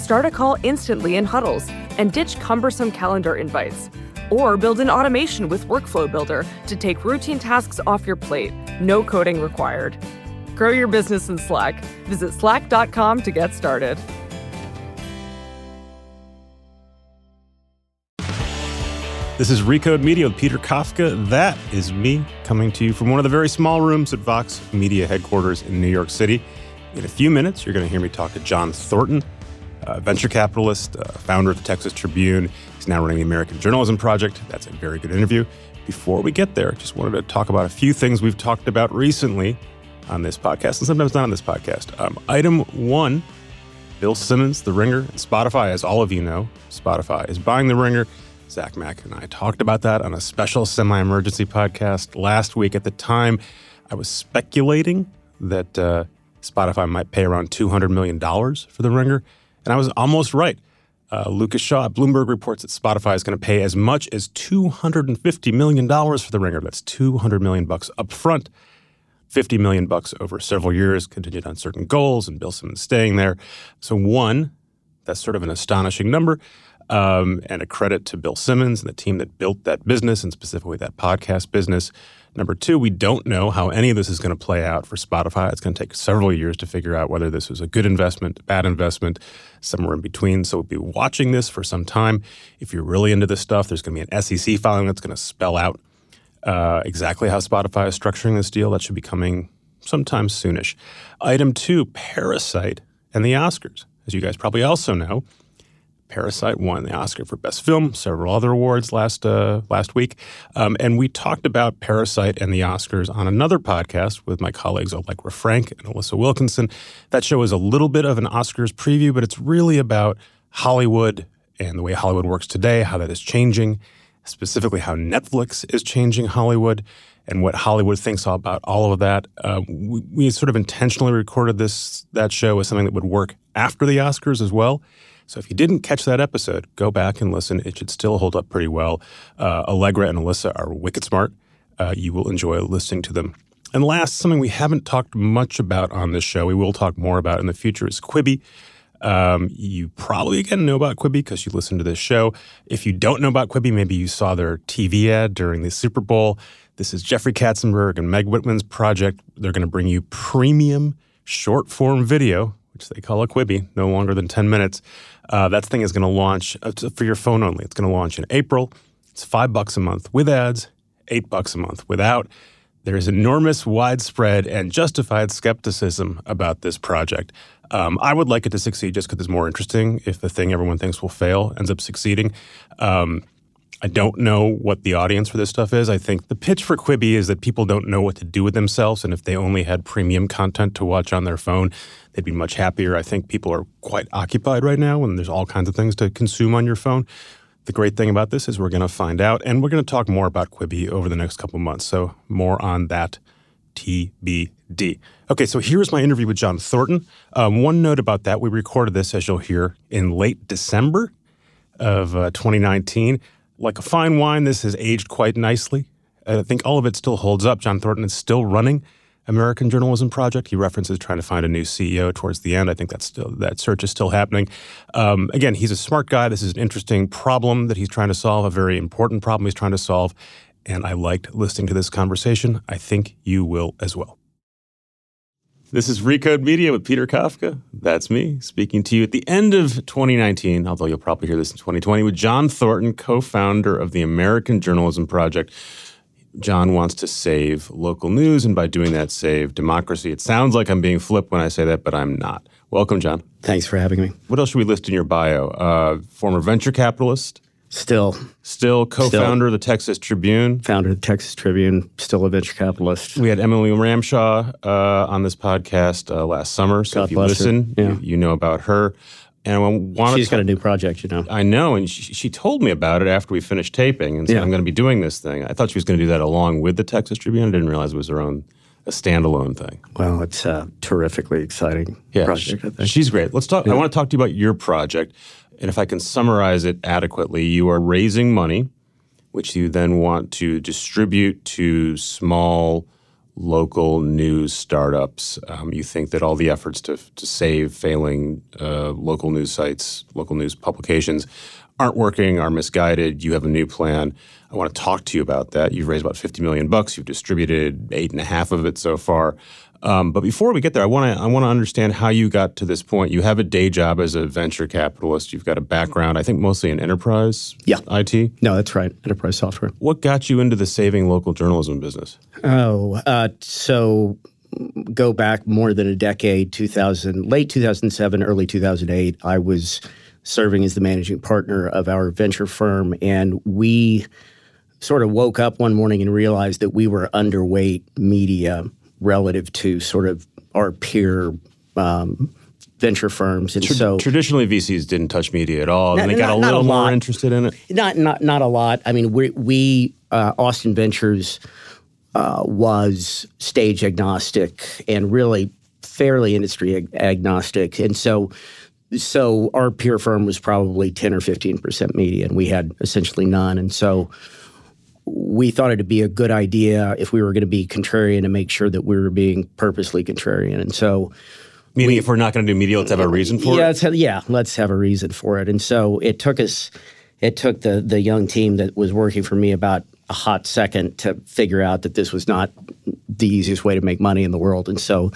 Start a call instantly in huddles and ditch cumbersome calendar invites. Or build an automation with Workflow Builder to take routine tasks off your plate. No coding required. Grow your business in Slack. Visit slack.com to get started. This is Recode Media with Peter Kafka. That is me coming to you from one of the very small rooms at Vox Media headquarters in New York City. In a few minutes, you're going to hear me talk to John Thornton, venture capitalist, founder of the Texas Tribune. He's now running the American Journalism Project. That's a very good interview. Before we get there, just wanted to talk about a few things we've talked about recently on this podcast, and sometimes not on this podcast. Um, item one Bill Simmons, The Ringer, and Spotify, as all of you know, Spotify is buying The Ringer. Zach Mack and I talked about that on a special semi emergency podcast last week. At the time, I was speculating that uh, Spotify might pay around $200 million for The Ringer, and I was almost right. Uh, Lucas Shaw at Bloomberg reports that Spotify is going to pay as much as $250 million for The Ringer. That's 200 million bucks up front. 50 million bucks over several years, contingent on certain goals and Bill Simmons staying there. So, one, that's sort of an astonishing number um, and a credit to Bill Simmons and the team that built that business and specifically that podcast business. Number two, we don't know how any of this is going to play out for Spotify. It's going to take several years to figure out whether this was a good investment, bad investment, somewhere in between. So we'll be watching this for some time. If you're really into this stuff, there's going to be an SEC filing that's going to spell out uh, exactly how Spotify is structuring this deal. That should be coming sometime soonish. Item two Parasite and the Oscars. As you guys probably also know, Parasite won the Oscar for Best Film, several other awards last uh, last week, um, and we talked about Parasite and the Oscars on another podcast with my colleagues Allegra Frank and Alissa Wilkinson. That show is a little bit of an Oscars preview, but it's really about Hollywood and the way Hollywood works today, how that is changing, specifically how Netflix is changing Hollywood and what Hollywood thinks about all of that. Uh, we, we, sort of intentionally recorded this that show as something that would work after the Oscars as well. So if you didn't catch that episode, go back and listen. It should still hold up pretty well. Uh, Allegra and Alissa are wicked smart. Uh, you will enjoy listening to them. And last, something we haven't talked much about on this show, we will talk more about in the future, is Quibi. Um, you probably again know about Quibi because you listen to this show. If you don't know about Quibi, maybe you saw their TV ad during the Super Bowl. This is Jeffrey Katzenberg and Meg Whitman's project. They're going to bring you premium short form video, which they call a Quibi, no longer than 10 minutes, uh, that thing is going to launch uh, for your phone only. It's going to launch in April. It's five bucks a month with ads, eight bucks a month without. There is enormous, widespread, and justified skepticism about this project. Um, I would like it to succeed just because it's more interesting. If the thing everyone thinks will fail ends up succeeding, um, I don't know what the audience for this stuff is. I think the pitch for Quibi is that people don't know what to do with themselves, and if they only had premium content to watch on their phone, they'd be much happier. I think people are quite occupied right now, and there's all kinds of things to consume on your phone. The great thing about this is we're going to find out, and we're going to talk more about Quibi over the next couple months. So more on that TBD. Okay, so here's my interview with John Thornton. Um, one note about that: we recorded this, as you'll hear, in late December of uh, 2019 like a fine wine, this has aged quite nicely. I think all of it still holds up. John Thornton is still running American Journalism Project. He references trying to find a new CEO towards the end. I think that's still that search is still happening. Um, again, he's a smart guy. This is an interesting problem that he's trying to solve, a very important problem he's trying to solve. And I liked listening to this conversation. I think you will as well. This is Recode Media with Peter Kafka. That's me speaking to you at the end of 2019, although you'll probably hear this in 2020, with John Thornton, co founder of the American Journalism Project. John wants to save local news, and by doing that, save democracy. It sounds like I'm being flip when I say that, but I'm not. Welcome, John. Thanks for having me. What else should we list in your bio? Uh, former venture capitalist, Still, still co-founder of the Texas Tribune. founder of the Texas Tribune, still a venture capitalist. We had Emily Ramshaw uh, on this podcast uh, last summer, so God if you listen, Yeah. you, you know about her. And I want She's to. got a new project, you know. I know, and she, she told me about it after we finished taping, and said Yeah. I'm going to be doing this thing. I thought she was going to do that along with the Texas Tribune. I didn't realize it was her own a standalone thing. Well, it's a terrifically exciting Yeah, project, she- I think. she's great. Let's talk. I want to talk to you about your project, and if I can summarize it adequately, you are raising money, which you then want to distribute to small local news startups. Um, you think that all the efforts to to save failing uh, local news sites, local news publications, aren't working, are misguided. You have a new plan. I want to talk to you about that. You've raised about fifty million bucks. You've distributed eight and a half of it so far. Um, but before we get there, I want to I want to understand how you got to this point. You have a day job as a venture capitalist. You've got a background, I think, mostly in enterprise Yeah. IT. no, that's right. Enterprise software. What got you into the saving local journalism business? Oh, uh, so go back more than a decade, 2000, late 2007, early 2008. I was serving as the managing partner of our venture firm, and we sort of woke up one morning and realized that we were underweight media relative to sort of our peer um, venture firms, and so Traditionally, VCs didn't touch media at all, Not- and they got not- a not a little more interested in it. Not not not a lot. I mean, we we uh, Austin Ventures uh, was stage agnostic and really fairly industry ag- agnostic, and so so our peer firm was probably ten or fifteen percent media, and we had essentially none, and so. We thought it'd be a good idea if we were going to be contrarian to make sure that we were being purposely contrarian. And so Meaning, if we're not going to do media, let's have a reason for yeah, it. let's yeah, let's have a reason for it. And so it took us, it took the the young team that was working for me about a hot second to figure out that this was not the easiest way to make money in the world. And so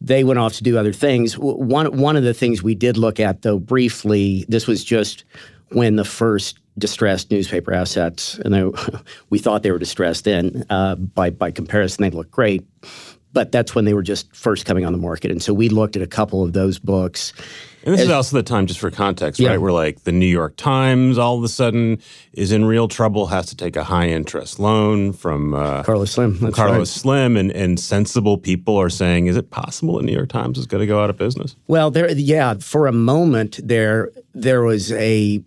they went off to do other things. One one of the things we did look at though briefly, this was just when the first distressed newspaper assets, and they, we thought they were distressed then. Uh, by by comparison, they look great. But that's when they were just first coming on the market, and so we looked at a couple of those books. And this is also the time, just for context, Yeah. right? Where like the New York Times all of a sudden is in real trouble, has to take a high interest loan from uh, Carlos Slim, Carlos right. Slim, and, and sensible people are saying, is it possible the New York Times is going to go out of business? Well, there, yeah, for a moment there, there was a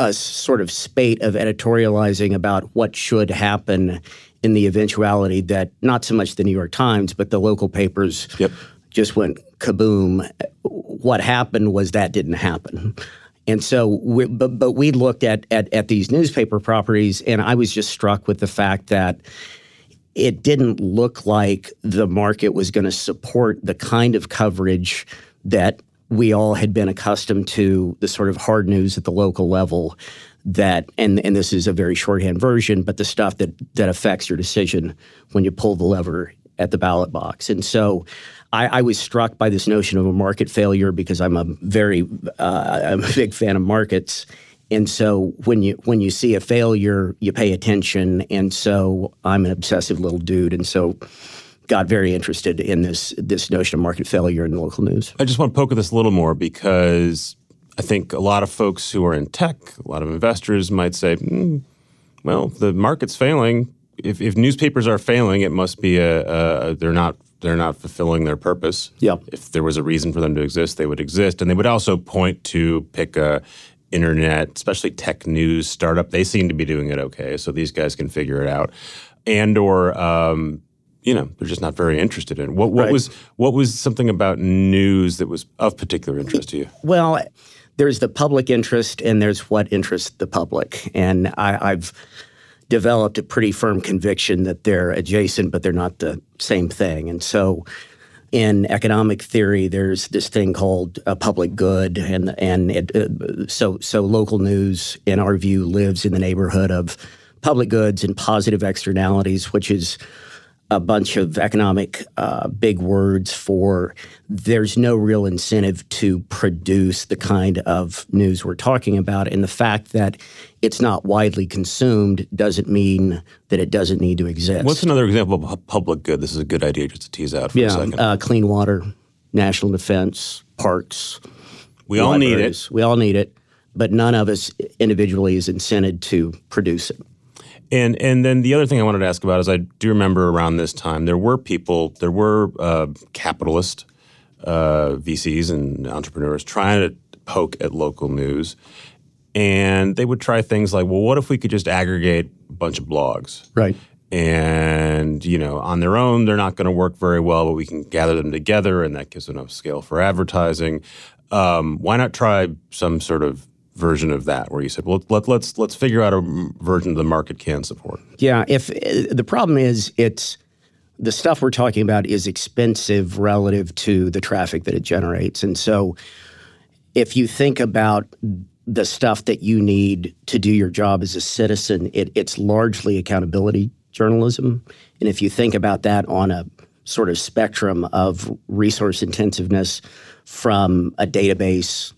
a sort of spate of editorializing about what should happen in the eventuality that not so much the New York Times, but the local papers Yep. just went kaboom. What happened was that didn't happen. And so, we, but, but we looked at, at, at these newspaper properties, and I was just struck with the fact that it didn't look like the market was going to support the kind of coverage that we all had been accustomed to, the sort of hard news at the local level that and and this is a very shorthand version, but the stuff that that affects your decision when you pull the lever at the ballot box. And so I, I was struck by this notion of a market failure because I'm a very uh, I'm a big fan of markets. And so when you when you see a failure, you pay attention. And so I'm an obsessive little dude, and so got very interested in this this notion of market failure in local news. I just want to poke at this a little more because I think a lot of folks who are in tech, a lot of investors might say, "Hmm, well, the market's failing. If, if newspapers are failing, it must be a, a they're not they're not fulfilling their purpose. Yep. If there was a reason for them to exist, they would exist, and they would also point to pick a internet, especially tech news startup. They seem to be doing it okay, so these guys can figure it out, and or um, you know they're just not very interested in. What what Right. was what was something about news that was of particular interest to you? Well, there's the public interest and there's what interests the public. And I, I've developed a pretty firm conviction that they're adjacent, but they're not the same thing. And so in economic theory, there's this thing called a public good, and and it, uh, so so local news, in our view, lives in the neighborhood of public goods and positive externalities, which is a bunch of economic uh, big words for there's no real incentive to produce the kind of news we're talking about. And the fact that it's not widely consumed doesn't mean that it doesn't need to exist. What's another example of a public good? This is a good idea just to tease out for yeah, a second. Uh, clean water, national defense, parks. We all need it. We all need it, but none of us individually is incented to produce it. And and then the other thing I wanted to ask about is I do remember around this time there were people, there were uh, capitalist uh, VCs and entrepreneurs trying to poke at local news, and they would try things like, well, what if we could just aggregate a bunch of blogs, right? And you know, on their own, they're not going to work very well, but we can gather them together, and that gives enough scale for advertising. Um, why not try some sort of version of that where you said, well, let, let's let's figure out a version the market can support? Yeah, if the problem is it's the stuff we're talking about is expensive relative to the traffic that it generates, and so if you think about the stuff that you need to do your job as a citizen, it, it's largely accountability journalism, and if you think about that on a sort of spectrum of resource intensiveness from a database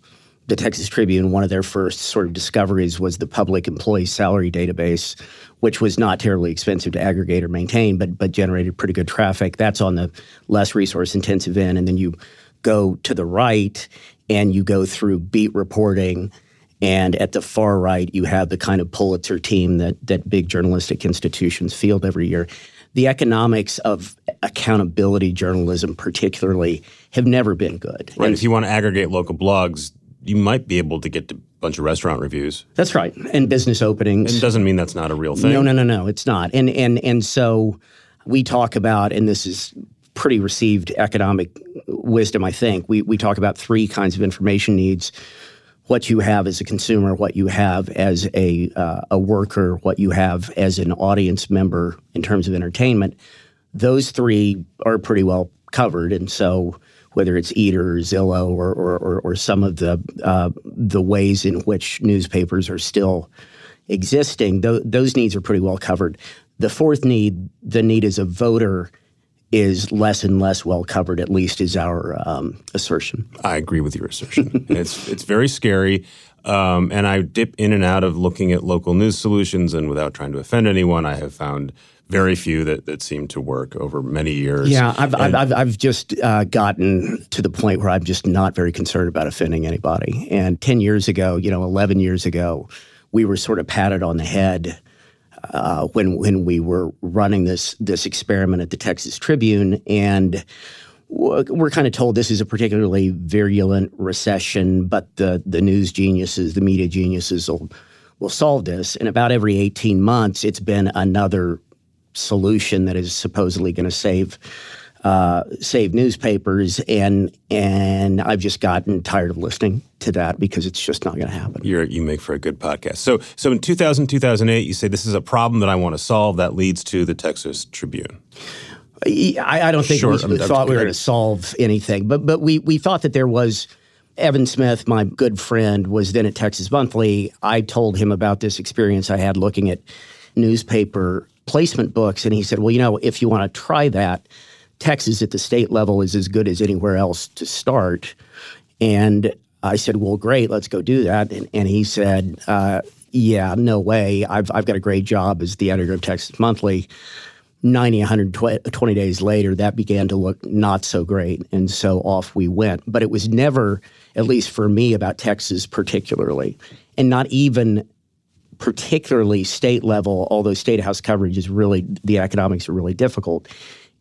the Texas Tribune, one of their first sort of discoveries was the public employee salary database, which was not terribly expensive to aggregate or maintain, but but generated pretty good traffic. That's on the less resource intensive end, and then you go to the right and you go through beat reporting. And at the far right, you have the kind of Pulitzer team that that big journalistic institutions field every year. The economics of accountability journalism, particularly, have never been good. Right. And if you want to aggregate local blogs, you might be able to get a bunch of restaurant reviews. That's right, and business openings. It doesn't mean that's not a real thing. No, no, no, no, it's not. And and and so we talk about, and this is pretty received economic wisdom, I think. We we talk about three kinds of information needs: what you have as a consumer, what you have as a uh, a worker, what you have as an audience member in terms of entertainment. Those three are pretty well covered, and so whether it's Eater or Zillow or, or, or, or some of the, uh, the ways in which newspapers are still existing, th- those needs are pretty well covered. The fourth need, the need as a voter, is less and less well covered, at least is our um, assertion. I agree with your assertion. it's, it's very scary. Um, and I dip in and out of looking at local news solutions, and without trying to offend anyone, I have found very few that, that seem to work over many years. Yeah, I've, and, I've, I've, just uh, gotten to the point where I'm just not very concerned about offending anybody. And 10 years ago, you know, 11 years ago, we were sort of patted on the head uh, when when we were running this this experiment at the Texas Tribune, and we're kind of told this is a particularly virulent recession, but the the news geniuses, the media geniuses will will solve this. And about every 18 months, it's been another solution that is supposedly going to save uh, save newspapers, and and I've just gotten tired of listening to that because it's just not going to happen. you you make for a good podcast. So so in 2000 2008, you say this is a problem that I want to solve that leads to the Texas Tribune. I, I don't think sure, we I'm, thought we were going to solve anything, but but we we thought that there was. Evan Smith, my good friend, was then at Texas Monthly. I told him about this experience I had looking at newspaper placement books. And he said, well, you know, if you want to try that, Texas at the state level is as good as anywhere else to start. And I said, well, great, let's go do that. And, and he said, uh, yeah, no way. I've, I've got a great job as the editor of Texas Monthly. 90, 120 days later, that began to look not so great. And so off we went. But it was never, at least for me, about Texas particularly, and not even particularly state level, although state house coverage is really, the economics are really difficult.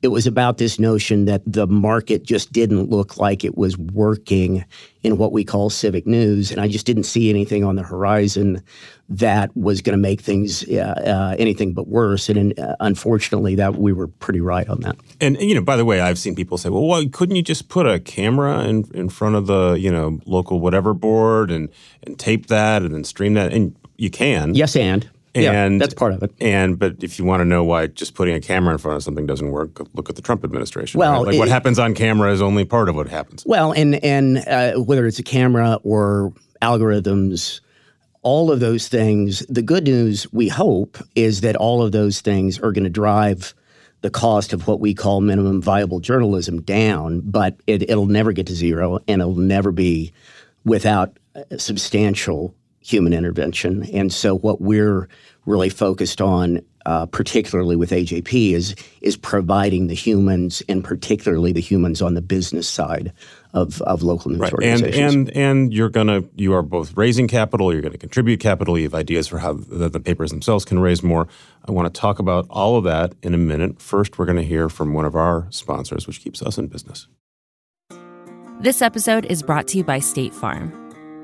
It was about this notion that the market just didn't look like it was working in what we call civic news. And I just didn't see anything on the horizon that was going to make things uh, uh, anything but worse. And uh, unfortunately, that we were pretty right on that. And, you know, by the way, I've seen people say, well, why couldn't you just put a camera in, in front of the, you know, local whatever board and, and tape that and then stream that? And you can. Yes, and. And yeah, that's part of it. And but if you want to know why just putting a camera in front of something doesn't work, look at the Trump administration. Well, right? like it, what happens on camera is only part of what happens. Well, and and uh, whether it's a camera or algorithms, all of those things. The good news, we hope, is that all of those things are going to drive the cost of what we call minimum viable journalism down, but it, it'll never get to zero and it'll never be without substantial human intervention. And so, what we're really focused on, uh, particularly with AJP, is is providing the humans, and particularly the humans on the business side of, of local news right. organizations. And and and you're gonna you are both raising capital. You're going to contribute capital. You have ideas for how the, the papers themselves can raise more. I want to talk about all of that in a minute. First, we're going to hear from one of our sponsors, which keeps us in business. This episode is brought to you by State Farm.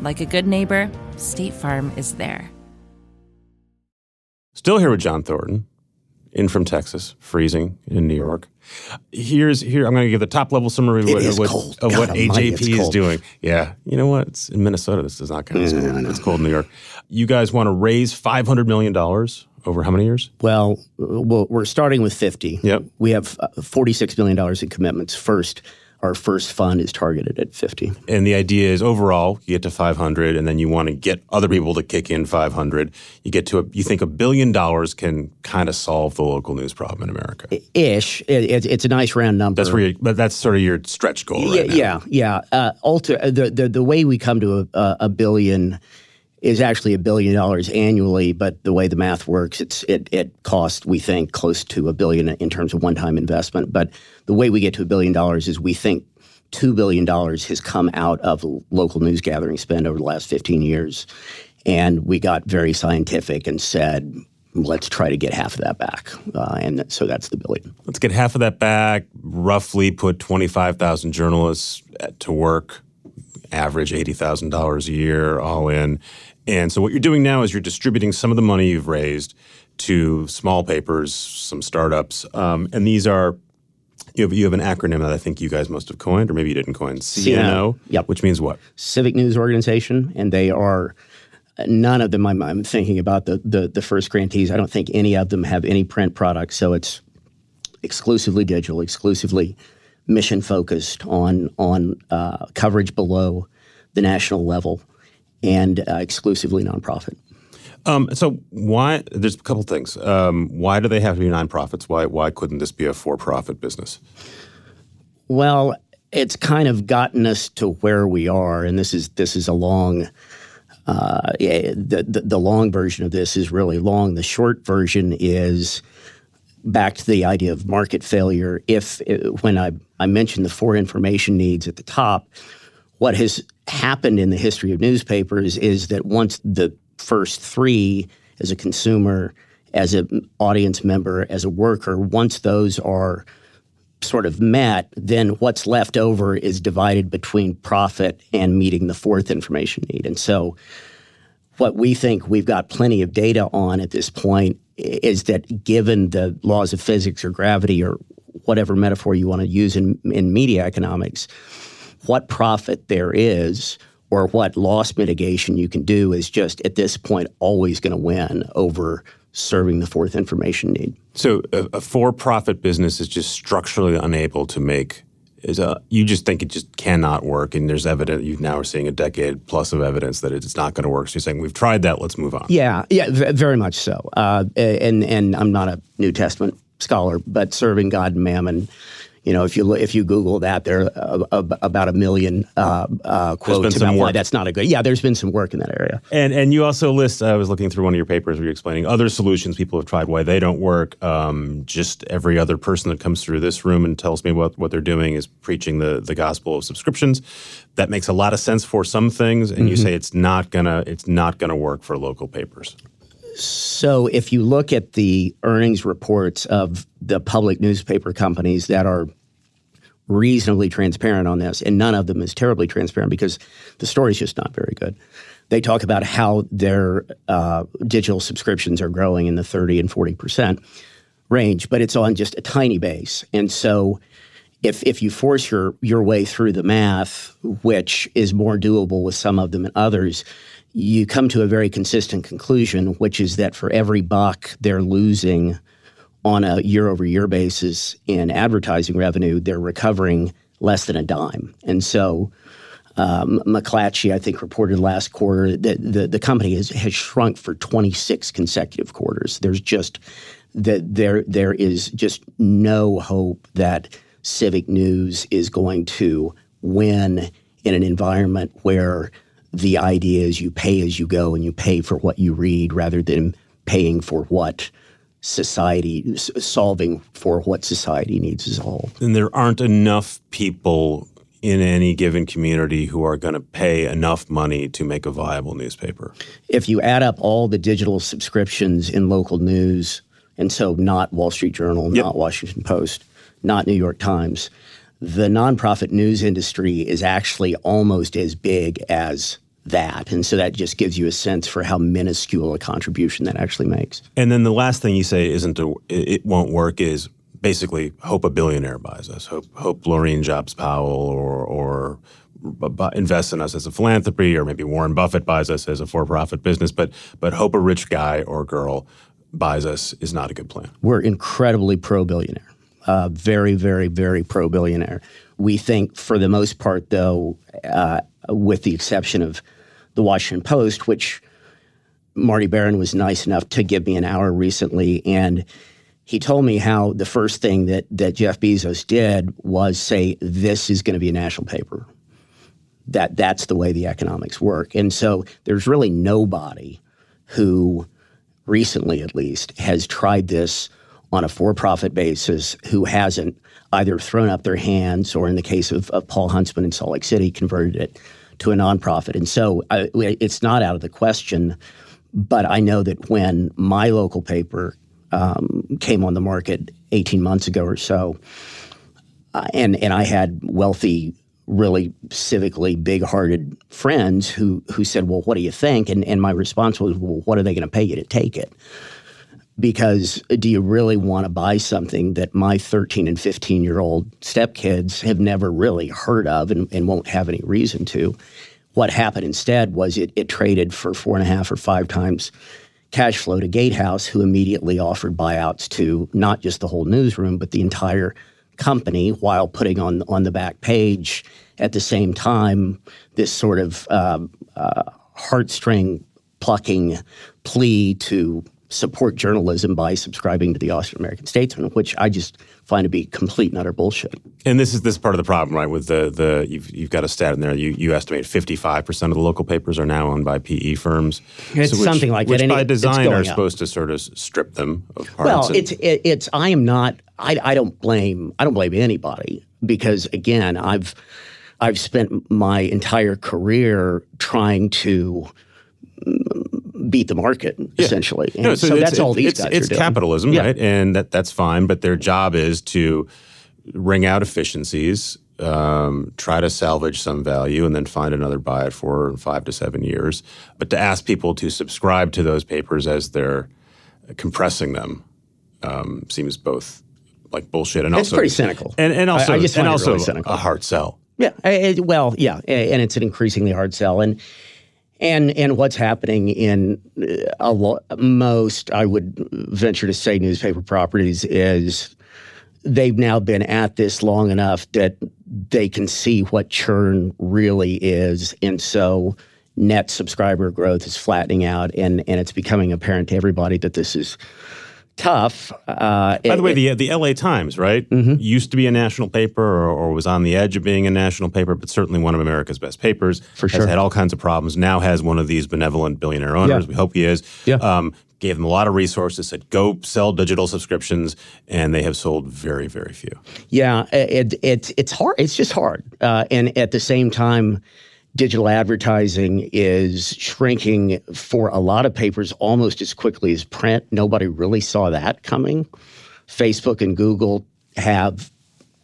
Like a good neighbor, State Farm is there. Still here with John Thornton, in from Texas, freezing in New York. Here's here. I'm going to give the top level summary of what, of what, of what AJP is doing. Yeah, you know what? It's in Minnesota. This does not count. It's, cold. it's cold in New York. You guys want to raise 500 million dollars over how many years? Well, we're starting with 50. Yep. We have uh, 46 million dollars in commitments first our first fund is targeted at 50. And the idea is overall, you get to 500 and then you want to get other people to kick in 500. You get to a, you think a billion dollars can kind of solve the local news problem in America. Ish. It, it's a nice round number. That's where you, but that's sort of your stretch goal right yeah, now. Yeah, yeah. Uh, alter, the, the, the way we come to a, a billion is actually a billion dollars annually, but the way the math works, it's it it costs we think close to a billion in terms of one time investment. But the way we get to a billion dollars is we think two billion dollars has come out of local news gathering spend over the last fifteen years, and we got very scientific and said. Let's try to get half of that back, uh, and so that's the billion. Let's get half of that back. Roughly, put twenty-five thousand journalists to work average $80,000 a year all in and so what you're doing now is you're distributing some of the money you've raised to small papers, some startups, um, and these are you have, you have an acronym that I think you guys must have coined, or maybe you didn't coin. CNO, yep. which means what? Civic News Organization, and they are none of them. I'm, I'm thinking about the, the the first grantees. I don't think any of them have any print products, so it's exclusively digital, exclusively mission focused on on uh, coverage below the national level and uh, exclusively nonprofit. Um, so why? There's a couple things. Um, why do they have to be nonprofits? Why why couldn't this be a for-profit business? Well, it's kind of gotten us to where we are, and this is this is a long. Uh, the, the, the long version of this is really long. The short version is back to the idea of market failure. If when I I mentioned the four information needs at the top, what has happened in the history of newspapers is that once the first three, as a consumer, as an audience member, as a worker, once those are sort of met, then what's left over is divided between profit and meeting the fourth information need. And so, what we think we've got plenty of data on at this point is that given the laws of physics or gravity or whatever metaphor you want to use in, in media economics, what profit there is or what loss mitigation you can do is just at this point always going to win over serving the fourth information need. So a, a for-profit business is just structurally unable to make is a you just think it just cannot work and there's evidence you now are seeing a decade plus of evidence that it's not going to work so you're saying we've tried that let's move on yeah yeah very much so uh, and and i'm not a new testament scholar but serving god and mammon you know, if you if you Google that, there are uh, about a million uh, uh, quotes about why that's not a good. Yeah, there's been some work in that area. And and you also list. I was looking through one of your papers where you're explaining other solutions people have tried why they don't work. Um, just every other person that comes through this room and tells me what what they're doing is preaching the the gospel of subscriptions. That makes a lot of sense for some things, and mm-hmm. you say it's not gonna it's not gonna work for local papers. So, if you look at the earnings reports of the public newspaper companies that are reasonably transparent on this, and none of them is terribly transparent because the story is just not very good. They talk about how their uh, digital subscriptions are growing in the 30 and 40 percent range, but it's on just a tiny base. And so, if if you force your your way through the math, which is more doable with some of them than others, you come to a very consistent conclusion, which is that for every buck they're losing on a year over year basis in advertising revenue, they're recovering less than a dime. And so um, McClatchy, I think, reported last quarter that the, the company has, has shrunk for 26 consecutive quarters. There's just that there there is just no hope that civic news is going to win in an environment where the idea is you pay as you go and you pay for what you read rather than paying for what society solving for what society needs as a whole. And there aren't enough people in any given community who are going to pay enough money to make a viable newspaper. If you add up all the digital subscriptions in local news, and so not Wall Street Journal, yep. not Washington Post, not New York Times, the nonprofit news industry is actually almost as big as that. And so that just gives you a sense for how minuscule a contribution that actually makes. And then the last thing you say isn't a, it won't work is basically hope a billionaire buys us, hope hope Laurene Jobs Powell or or invest in us as a philanthropy, or maybe Warren Buffett buys us as a for-profit business. But but hope a rich guy or girl buys us is not a good plan. We're incredibly pro-billionaire, uh, very very very pro-billionaire. We think, for the most part, though, uh, with the exception of the Washington Post, which Marty Baron was nice enough to give me an hour recently, and he told me how the first thing that that Jeff Bezos did was say, "This is going to be a national paper." That that's the way the economics work, and so there's really nobody who, recently at least, has tried this on a for-profit basis who hasn't either thrown up their hands or, in the case of, of Paul Huntsman in Salt Lake City, converted it to a nonprofit. And so I, it's not out of the question. But I know that when my local paper um, came on the market 18 months ago or so. Uh, and and I had wealthy, really civically big-hearted friends who who said, "Well, what do you think?" And and my response was, "Well, what are they going to pay you to take it?" Because do you really want to buy something that my 13 and 15 year old stepkids have never really heard of and, and won't have any reason to? What happened instead was it, it traded for four and a half or five times cash flow to Gatehouse, who immediately offered buyouts to not just the whole newsroom, but the entire company, while putting on on the back page at the same time this sort of uh, uh, heartstring plucking plea to support journalism by subscribing to the Austin American Statesman, which I just find to be complete and utter bullshit. And this is this part of the problem, right? With the the you've, you've got a stat in there. You you estimate fifty five percent of the local papers are now owned by PE firms. It's so which, something like which that. by design are up. supposed to sort of strip them of parts. Well, and, it's it, it's I am not. I, I don't blame I don't blame anybody because again I've I've spent my entire career trying to beat the market yeah. essentially. And no, so, so that's all these it's, guys it's are doing. capitalism, yeah. right? And that that's fine, but their job is to wring out efficiencies, um, try to salvage some value, and then find another buyer for five to seven years. But to ask people to subscribe to those papers as they're compressing them um, seems both like bullshit and it's also pretty cynical. And, and also, I, I and also really a hard sell. Yeah, it, well, yeah, and it's an increasingly hard sell, and and and what's happening in uh, a lo- most I would venture to say newspaper properties is they've now been at this long enough that they can see what churn really is, and so net subscriber growth is flattening out, and and it's becoming apparent to everybody that this is tough. Uh, By the way, the the L.A. Times, right, mm-hmm. used to be a national paper, or, or, was on the edge of being a national paper, but certainly one of America's best papers. For sure, has had all kinds of problems. Now has one of these benevolent billionaire owners. Yeah. We hope he is. Yeah. Um, gave them a lot of resources. Said go sell digital subscriptions, and they have sold very, very few. Yeah, it, it it's hard. It's just hard, uh, and at the same time digital advertising is shrinking for a lot of papers almost as quickly as print. Nobody really saw that coming. Facebook and Google have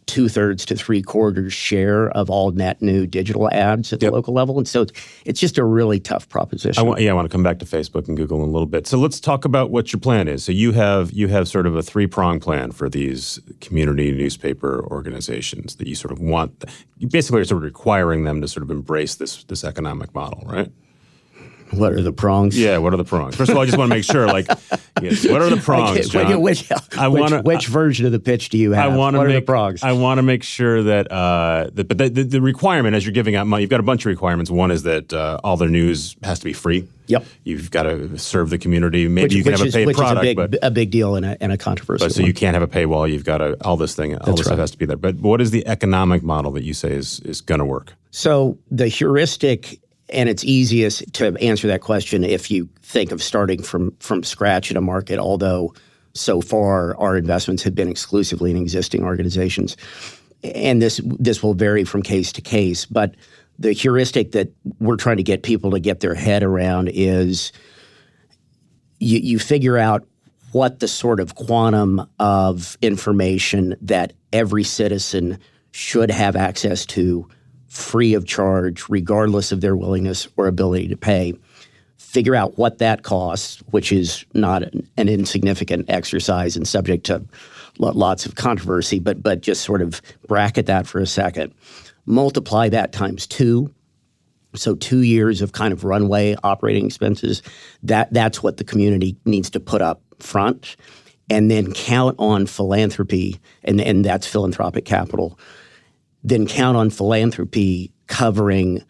two thirds to three quarters share of all net new digital ads at Yep. the local level. And so it's, it's just a really tough proposition. I want, yeah, I want to come back to Facebook and Google in a little bit. So let's talk about what your plan is. So you have you have sort of a three prong plan for these community newspaper organizations that you sort of want. You basically are sort of requiring them to sort of embrace this this economic model, right? What are the prongs? Yeah. What are the prongs? First of all, I just want to make sure, like, yes, what are the prongs, Which, John? which, I which- wanna- which version of the pitch do you have? I want to what make are the prongs? I want to make sure that, uh, that but the, the, the requirement as you're giving out money, you've got a bunch of requirements. One is that uh, all their news has to be free. Yep. You've got to serve the community. Maybe which, you can have is, a paid product, a big, but a big deal and a, and a controversy. but so you can't have a paywall. You've got to all this thing. All this stuff has to be there. But what is the economic model that you say is is going to work? So the heuristic, and it's easiest to answer that question if you think of starting from from scratch in a market. Although so far our investments have been exclusively in existing organizations, and this this will vary from case to case. But the heuristic that we're trying to get people to get their head around is you, you figure out what the sort of quantum of information that every citizen should have access to free of charge, regardless of their willingness or ability to pay. Figure out what that costs, which is not an, an insignificant exercise and subject to lo- lots of controversy, but but just sort of bracket that for a second. Multiply that times two, so two years of kind of runway operating expenses. That that's what the community needs to put up front, and then count on philanthropy, and and that's philanthropic capital. Then count on philanthropy covering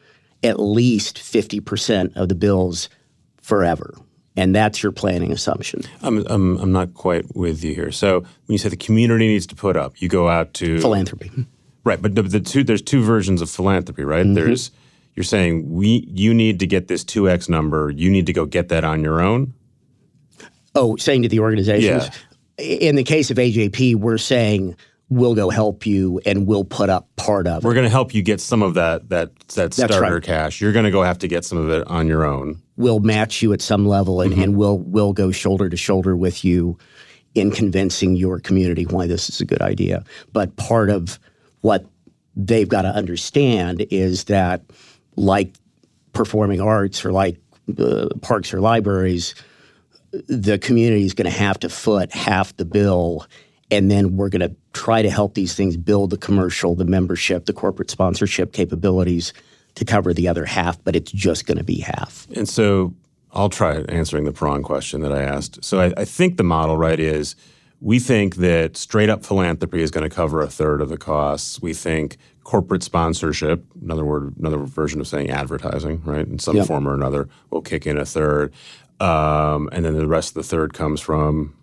at least fifty percent of the bills forever, and that's your planning assumption. I'm, I'm I'm not quite with you here. So when you say the community needs to put up, you go out to Philanthropy. right. But the, the two there's two versions of philanthropy, right? Mm-hmm. There's you're saying we you need to get this two x number. You need to go get that on your own. Oh, saying to the organizations. Yeah. In the case of AJP, we're saying we'll go help you and we'll put up part of it. We're going to help you get some of that that that starter right. cash. You're going to go have to get some of it on your own. We'll match you at some level and, Mm-hmm. and we'll we'll go shoulder to shoulder with you in convincing your community why this is a good idea. But part of what they've got to understand is that like performing arts or like uh, parks or libraries, the community is going to have to foot half the bill. And then we're going to try to help these things build the commercial, the membership, the corporate sponsorship capabilities to cover the other half, but it's just going to be half. And so I'll try answering the prong question that I asked. So I, I think the model, right, is we think that straight up philanthropy is going to cover a third of the costs. We think corporate sponsorship, another word, another version of saying advertising, right, in some Yep. form or another, will kick in a third. Um, and then the rest of the third comes from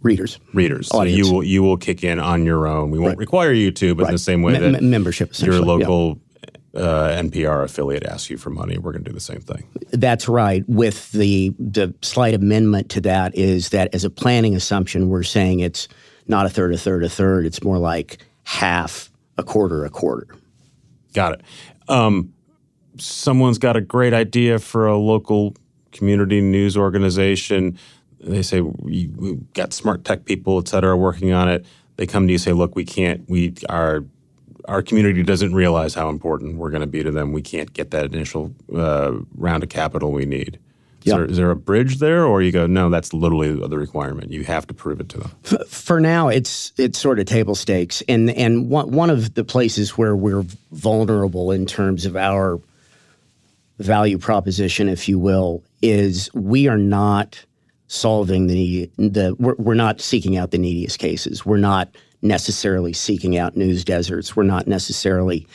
Readers, readers. So you will you will kick in on your own. We won't require you to, but in the same way Me- that me- membership, your essentially, yeah. local uh, NPR affiliate asks you for money, we're going to do the same thing. That's right. With the the slight amendment to that is that as a planning assumption, we're saying it's not a third, a third, a third. It's more like half, a quarter, a quarter. Got it. Um, someone's got a great idea for a local community news organization. They say we, we've got smart tech people, et cetera, working on it. They come to you and say, "Look, we can't. We our our community doesn't realize how important we're going to be to them. We can't get that initial uh, round of capital we need." Is, Yeah. there, is there a bridge there, or you go, "No, that's literally the requirement. You have to prove it to them." For now, it's it's sort of table stakes, and and one one of the places where we're vulnerable in terms of our value proposition, if you will, is we are not solving the need, the we're, we're not seeking out the neediest cases. We're not necessarily seeking out news deserts. We're not necessarily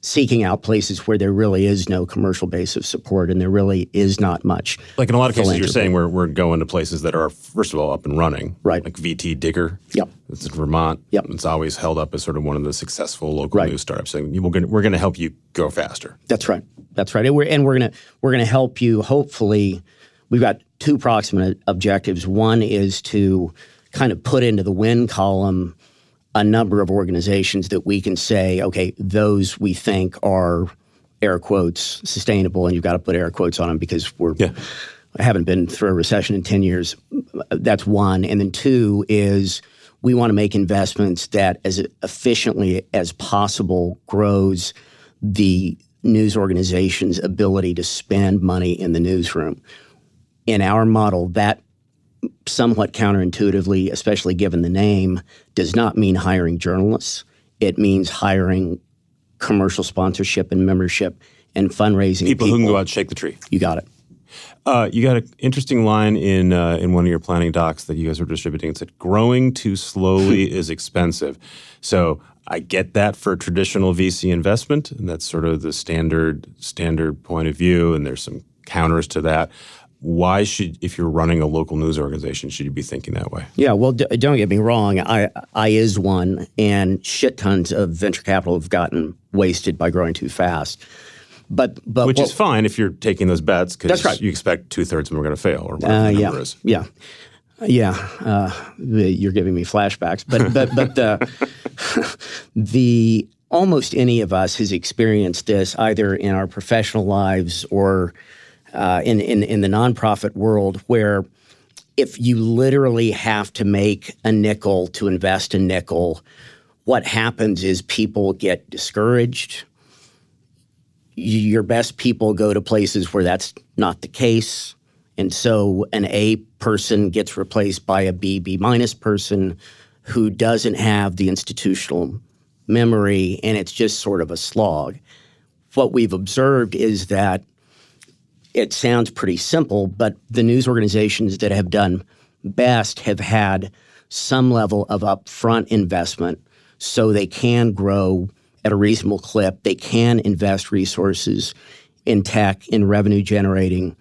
seeking out places where there really is no commercial base of support and there really is not much. Like in a lot of cases, you're saying we're, we're going to places that are, first of all, up and running. Right. Like VT Digger. Yep. It's in Vermont. Yep. It's always held up as sort of one of the successful local Right. news startups. Saying we're going we're going to help you go faster. That's right. That's right. And we're, and we're gonna we're gonna help you. Hopefully, we've got two proximate objectives. One is to kind of put into the win column a number of organizations that we can say, okay, those we think are air quotes sustainable, and you've got to put air quotes on them because we're Yeah. I haven't been through a recession in 10 years. That's one. And then two is we want to make investments that as efficiently as possible grows the news organization's ability to spend money in the newsroom. In our model, that somewhat counterintuitively, especially given the name, does not mean hiring journalists. It means hiring commercial sponsorship and membership and fundraising. People, people. who can go out and shake the tree. You got it. Uh, you got an interesting line in uh, in one of your planning docs that you guys were distributing. It said, "Growing too slowly is expensive." So I get that for traditional VC investment, and that's sort of the standard standard point of view. And there's some counters to that. Why should, if you're running a local news organization, should you be thinking that way? Yeah, well, d- don't get me wrong. I I is one, and shit tons of venture capital have gotten wasted by growing too fast. But but which is fine if you're taking those bets because right. you expect two thirds of them are going to fail or whatever uh, the yeah, is. Yeah. Yeah, uh, you're giving me flashbacks, but but but the the almost any of us has experienced this either in our professional lives or uh, in, in in the nonprofit world, where if you literally have to make a nickel to invest a nickel, what happens is people get discouraged. Your best people go to places where that's not the case and so an A person gets replaced by a B, B minus person who doesn't have the institutional memory, and it's just sort of a slog. What we've observed is that it sounds pretty simple, but the news organizations that have done best have had some level of upfront investment so they can grow at a reasonable clip. They can invest resources in tech, in revenue generating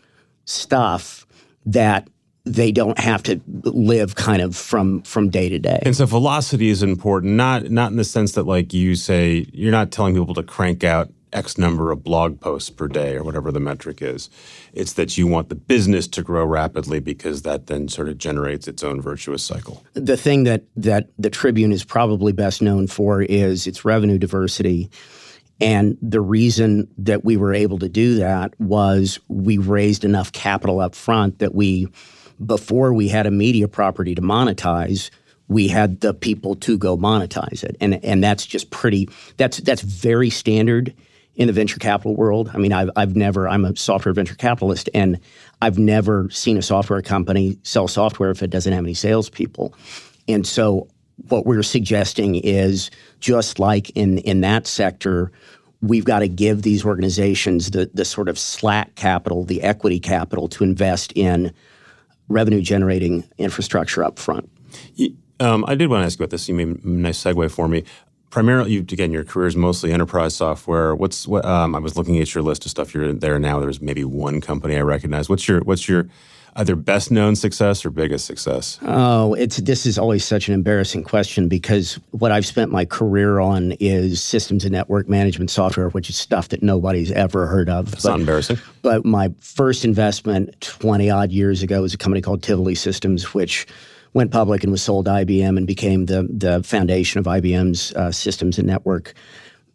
stuff that they don't have to live kind of from from day to day. And so velocity is important, not not in the sense that like you say you're not telling people to crank out X number of blog posts per day or whatever the metric is. It's that you want the business to grow rapidly because that then sort of generates its own virtuous cycle. The thing that that the Tribune is probably best known for is its revenue diversity and the reason that we were able to do that was we raised enough capital up front that we, before we had a media property to monetize, we had the people to go monetize it. And, and that's just pretty, that's, that's very standard in the venture capital world. I mean, I've, I've never, I'm a software venture capitalist, and I've never seen a software company sell software if it doesn't have any salespeople. And so what we're suggesting is just like in in that sector, we've got to give these organizations the the sort of slack capital, the equity capital to invest in revenue generating infrastructure up front. Um, I did want to ask about this. You made a nice segue for me. Primarily, you, again, your career is mostly enterprise software. What's what? Um, I was looking at your list of stuff. You're there now. There's maybe one company I recognize. What's your What's your either best known success or biggest success? Oh, it's this is always such an embarrassing question because what I've spent my career on is systems and network management software, which is stuff that nobody's ever heard of. That's but, not embarrassing. But my first investment 20 odd years ago was a company called Tivoli Systems, which went public and was sold to IBM and became the the foundation of IBM's uh, systems and network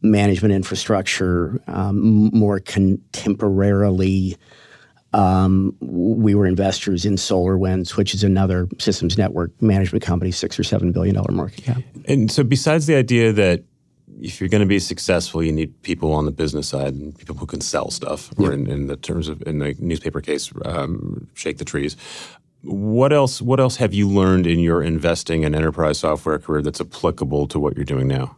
management infrastructure, um, more contemporarily um, we were investors in SolarWinds, which is another systems network management company, six or seven billion dollar market cap. And so, besides the idea that if you're going to be successful, you need people on the business side and people who can sell stuff, or in, in, the terms of in the newspaper case, um, shake the trees. What else? What else have you learned in your investing and enterprise software career that's applicable to what you're doing now?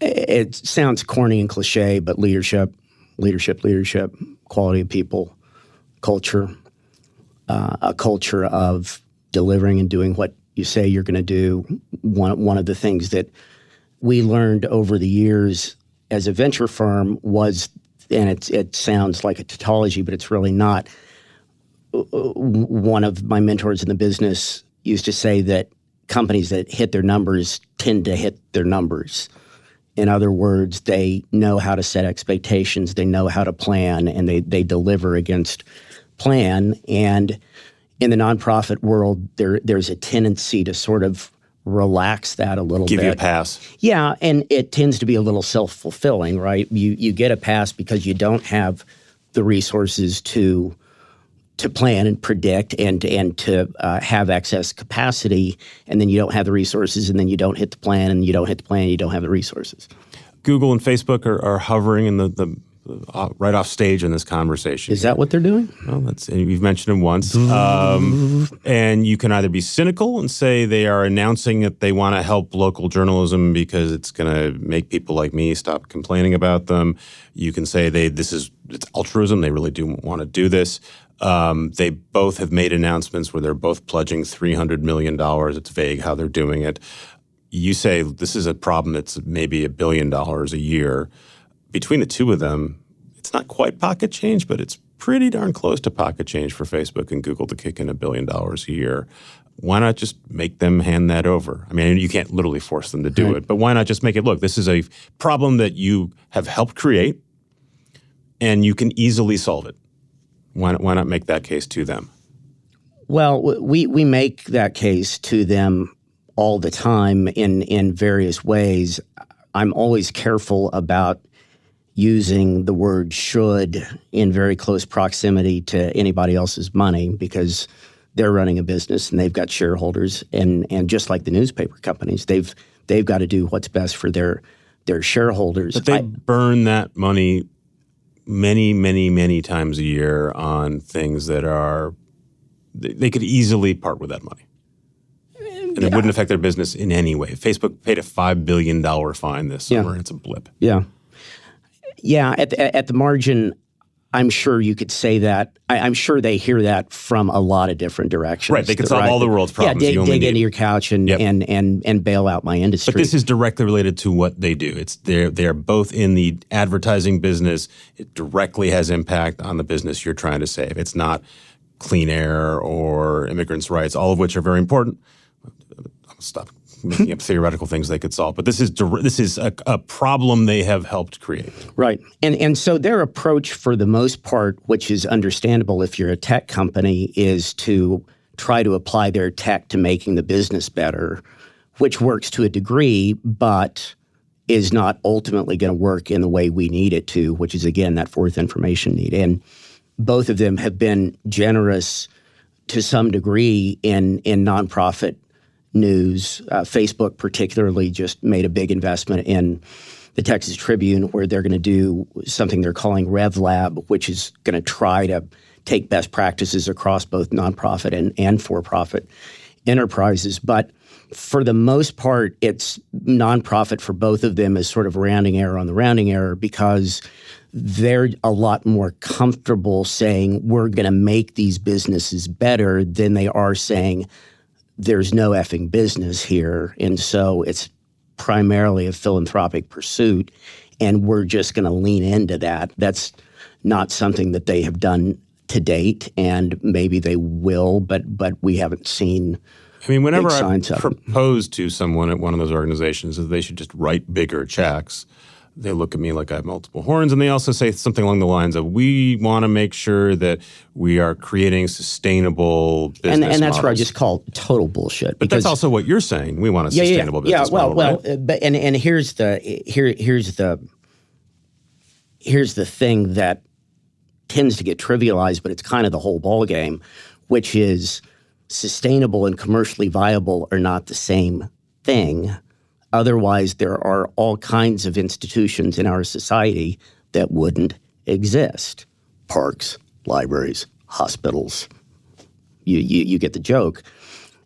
It sounds corny and cliche, but leadership leadership, leadership, quality of people, culture, uh, a culture of delivering and doing what you say you're going to do. One, one of the things that we learned over the years as a venture firm was, and it, it sounds like a tautology, but it's really not. One of my mentors in the business used to say that companies that hit their numbers tend to hit their numbers. In other words, they know how to set expectations, they know how to plan, and they, they deliver against plan. And in the nonprofit world, there there's a tendency to sort of relax that a little Give bit. you a pass. Yeah, and it tends to be a little self fulfilling, right? You you get a pass because you don't have the resources to to plan and predict and and to uh, have excess capacity, and then you don't have the resources, and then you don't hit the plan, and you don't hit the plan, and you don't have the resources. Google and Facebook are, are hovering in the, the right off stage in this conversation. Is that what they're doing? Well, that's you've mentioned them once, um, and you can either be cynical and say they are announcing that they want to help local journalism because it's going to make people like me stop complaining about them. You can say they this is it's altruism; they really do want to do this. Um, they both have made announcements where they're both pledging three hundred million dollars. It's vague how they're doing it. You say this is a problem that's maybe a billion dollars a year between the two of them, it's not quite pocket change, but it's pretty darn close to pocket change for Facebook and Google to kick in a billion dollars a year. Why not just make them hand that over? I mean, you can't literally force them to do right. it, but why not just make it look, this is a problem that you have helped create and you can easily solve it. Why not, why not make that case to them? Well, we, we make that case to them all the time in, in various ways. I'm always careful about using the word should in very close proximity to anybody else's money because they're running a business and they've got shareholders and and just like the newspaper companies they've they've got to do what's best for their their shareholders but they I, burn that money many many many times a year on things that are they, they could easily part with that money and yeah. it wouldn't affect their business in any way. Facebook paid a $5 billion fine this summer. Yeah. It's a blip. Yeah. Yeah, at the, at the margin, I'm sure you could say that. I, am sure they hear that from a lot of different directions. Right, they could solve right? all the world's problems. Yeah, dig, dig into your couch and, yep. and and and bail out my industry. But this is directly related to what they do. It's they're they're both in the advertising business. It directly has impact on the business you're trying to save. It's not clean air or immigrants' rights, all of which are very important. I'll stop making up theoretical things they could solve. But this is this is a, a, problem they have helped create. Right, and and so their approach, for the most part, which is understandable if you're a tech company, is to try to apply their tech to making the business better, which works to a degree, but is not ultimately going to work in the way we need it to, which is again that fourth information need. And both of them have been generous to some degree in in nonprofit news. Uh, Facebook, particularly, just made a big investment in the Texas Tribune, where they're going to do something they're calling RevLab, which is going to try to take best practices across both nonprofit and, and for profit enterprises. But for the most part, it's nonprofit for both of them is sort of rounding error on the rounding error because they're a lot more comfortable saying we're going to make these businesses better than they are saying there's no effing business here. And so it's primarily a philanthropic pursuit. And we're just going to lean into that. That's not something that they have done to date, and maybe they will, but but we haven't seen. I mean, whenever I propose to someone at one of those organizations that they should just write bigger checks, they look at me like I have multiple horns, and they also say something along the lines of, "We want to make sure that we are creating sustainable business." And, and that's models. what I just call total bullshit. But that's also what you're saying. We want a yeah, sustainable yeah, business yeah, well, model. Well, right? But and and here's the here here's the here's the thing that tends to get trivialized, but it's kind of the whole ball game, which is sustainable and commercially viable are not the same thing. Otherwise, there are all kinds of institutions in our society that wouldn't exist parks, libraries, hospitals. You, you, you get the joke.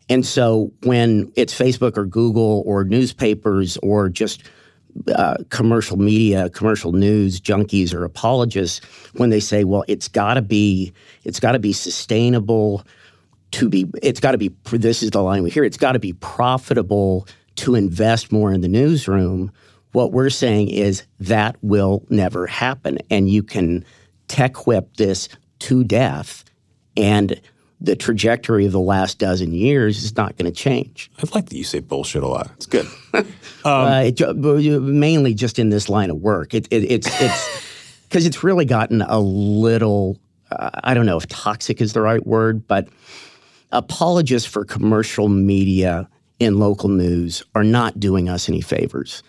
And so when it's Facebook or Google or newspapers or just uh, commercial media, commercial news junkies or apologists, when they say, "Well, it's got to be, it's got to be sustainable to be, it's got to be." This is the line we hear: "It's got to be profitable to invest more in the newsroom, what we're saying is that will never happen. And you can tech whip this to death, and the trajectory of the last dozen years is not going to change. I like that you say bullshit a lot. It's good. um, uh, it, mainly just in this line of work. It, it, it's it's because it's really gotten a little. Uh, I don't know if toxic is the right word, but apologists for commercial media in local news are not doing us any favors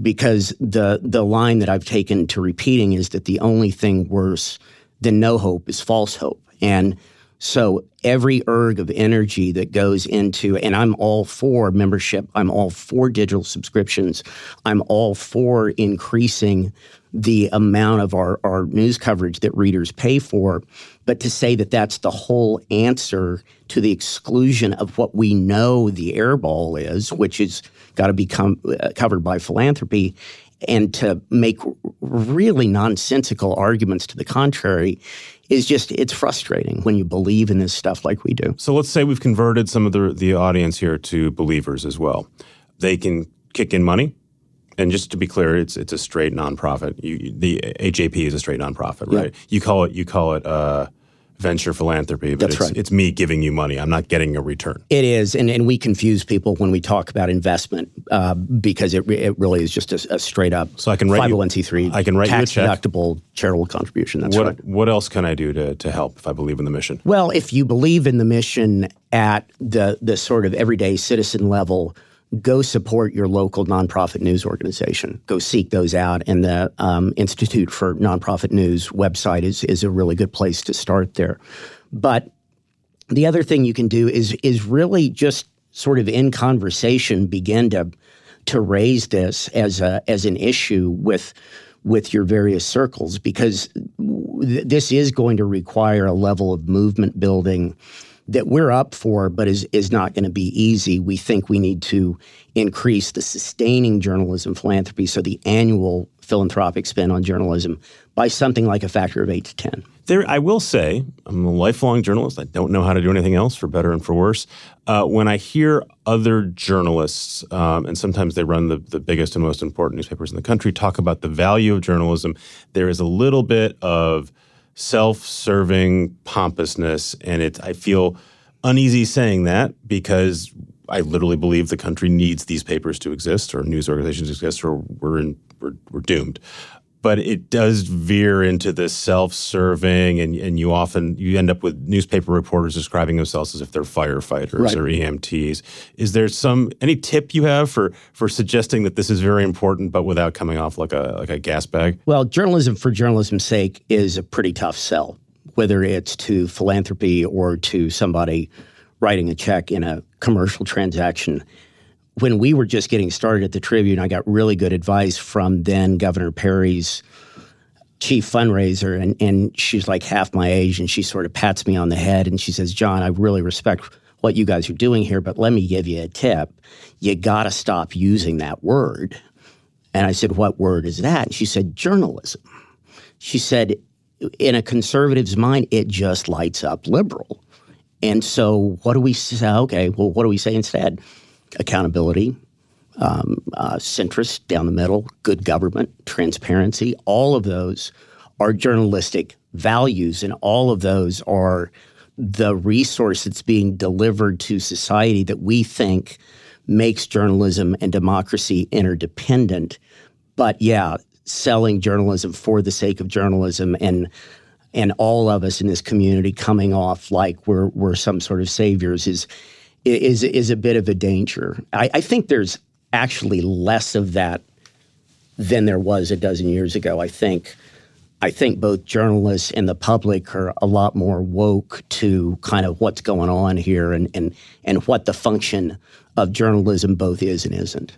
because the the line that I've taken to repeating is that the only thing worse than no hope is false hope. And So every erg of energy that goes into, and I'm all for membership, I'm all for digital subscriptions, I'm all for increasing the amount of our, our news coverage that readers pay for. But to say that that's the whole answer to the exclusion of what we know the airball is, which is got to be uh, covered by philanthropy, and to make really nonsensical arguments to the contrary is just it's frustrating when you believe in this stuff like we do. So let's say we've converted some of the the audience here to believers as well. They can kick in money. And just to be clear, it's it's a straight nonprofit. You, the AJP is a straight nonprofit, right? You call it you call it uh, venture philanthropy, but That's it's, right. it's me giving you money. I'm not getting a return. It is, and, and we confuse people when we talk about investment uh, because it, it really is just a, a straight up So I can write you- 501c3 I can write you a tax check. deductible charitable contribution. That's what right. what else can I do to to help if I believe in the mission? Well, if you believe in the mission at the the sort of everyday citizen level, go support your local nonprofit news organization. Go seek those out, and the um, Institute for Nonprofit News website is is a really good place to start there. But the other thing you can do is is really just sort of in conversation begin to to raise this as a as an issue with with your various circles because th- this is going to require a level of movement building that we're up for, but is is not going to be easy. We think we need to increase the sustaining journalism philanthropy, so the annual philanthropic spend on journalism by something like a factor of eight to ten. There, I will say, I'm a lifelong journalist. I don't know how to do anything else, for better and for worse. Uh, when I hear other journalists, um, and sometimes they run the, the biggest and most important newspapers in the country, talk about the value of journalism, there is a little bit of self-serving pompousness, and it. I feel uneasy saying that because I literally believe the country needs these papers to exist, or news organizations exist, or we're in, we're, we're doomed but it does veer into this self-serving and, and you often you end up with newspaper reporters describing themselves as if they're firefighters Right. or EMTs. Is there some any tip you have for for suggesting that this is very important but without coming off like a like a gas bag? Well, journalism for journalism's sake is a pretty tough sell, whether it's to philanthropy or to somebody writing a check in a commercial transaction. When we were just getting started at the Tribune, I got really good advice from then Governor Perry's chief fundraiser, and, and she's like half my age, and she sort of pats me on the head and she says, John, I really respect what you guys are doing here, but let me give you a tip. You got to stop using that word. And I said, What word is that? And she said, Journalism. She said, In a conservative's mind, it just lights up liberal. And so, what do we say? Okay, well, what do we say instead? Accountability, um, uh, centrist down the middle, good government, transparency. All of those are journalistic values, and all of those are the resource that's being delivered to society that we think makes journalism and democracy interdependent. But yeah, selling journalism for the sake of journalism and and all of us in this community coming off like we're we're some sort of saviors is is is a bit of a danger. I, I think there's actually less of that than there was a dozen years ago. I think I think both journalists and the public are a lot more woke to kind of what's going on here and and and what the function of journalism both is and isn't.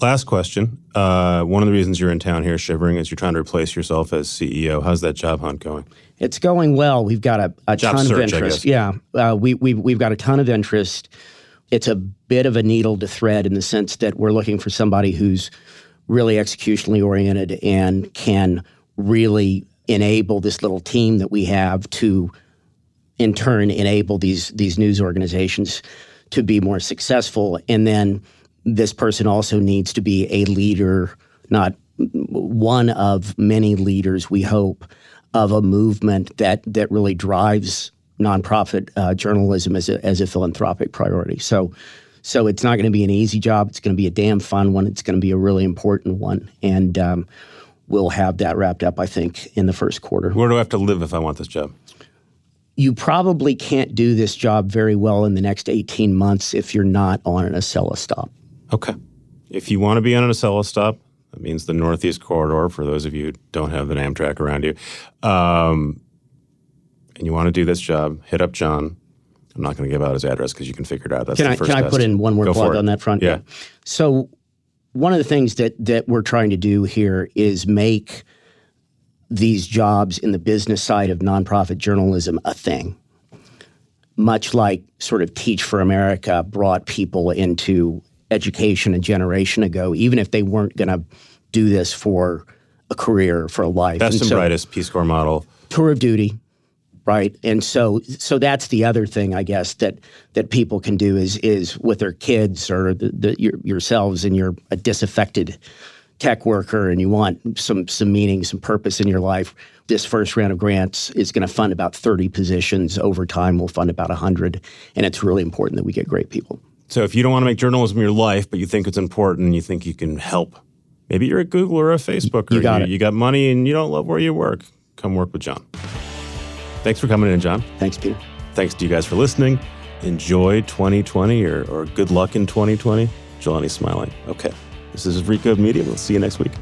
Last question. Uh, one of the reasons you're in town here shivering is you're trying to replace yourself as CEO. How's that job hunt going? It's going well. We've got a, a ton search, of interest. Yeah, uh, we, we, we've got a ton of interest. It's a bit of a needle to thread in the sense that we're looking for somebody who's really executionally oriented and can really enable this little team that we have to, in turn, enable these these news organizations to be more successful. And then this person also needs to be a leader, not one of many leaders, we hope, of a movement that that really drives nonprofit uh, journalism as a, as a philanthropic priority. So, so it's not going to be an easy job. It's going to be a damn fun one. It's going to be a really important one, and um, we'll have that wrapped up, I think, in the first quarter. Where do I have to live if I want this job? You probably can't do this job very well in the next 18 months if you're not on an Acela stop. Okay. If you want to be on an Acela stop, that means the Northeast Corridor, for those of you who don't have the Amtrak around you. Um, and you want to do this job, hit up John. I'm not going to give out his address because you can figure it out. That's can the I can I test. put in one more Go plug on that front? Yeah. So one of the things that that we're trying to do here is make these jobs in the business side of nonprofit journalism a thing. Much like sort of Teach for America brought people into education a generation ago, even if they weren't going to do this for a career, for a life. Best and so- brightest Peace Corps model. tour of duty right and so so that's the other thing i guess that that people can do is is with their kids or the, the, your, yourselves and you're a disaffected tech worker and you want some some meaning some purpose in your life this first round of grants is going to fund about 30 positions over time we'll fund about 100 and it's really important that we get great people So if you don't want to make journalism your life, but you think it's important and you think you can help, maybe you're a Google or a Facebook or You got it. you got money and you don't love where you work, come work with John. Thanks for coming in, John. thanks peter Thanks to you guys for listening. Enjoy 2020 or, or good luck in 2020. Jelani's smiling. Okay. This is Recode Media. We'll see you next week.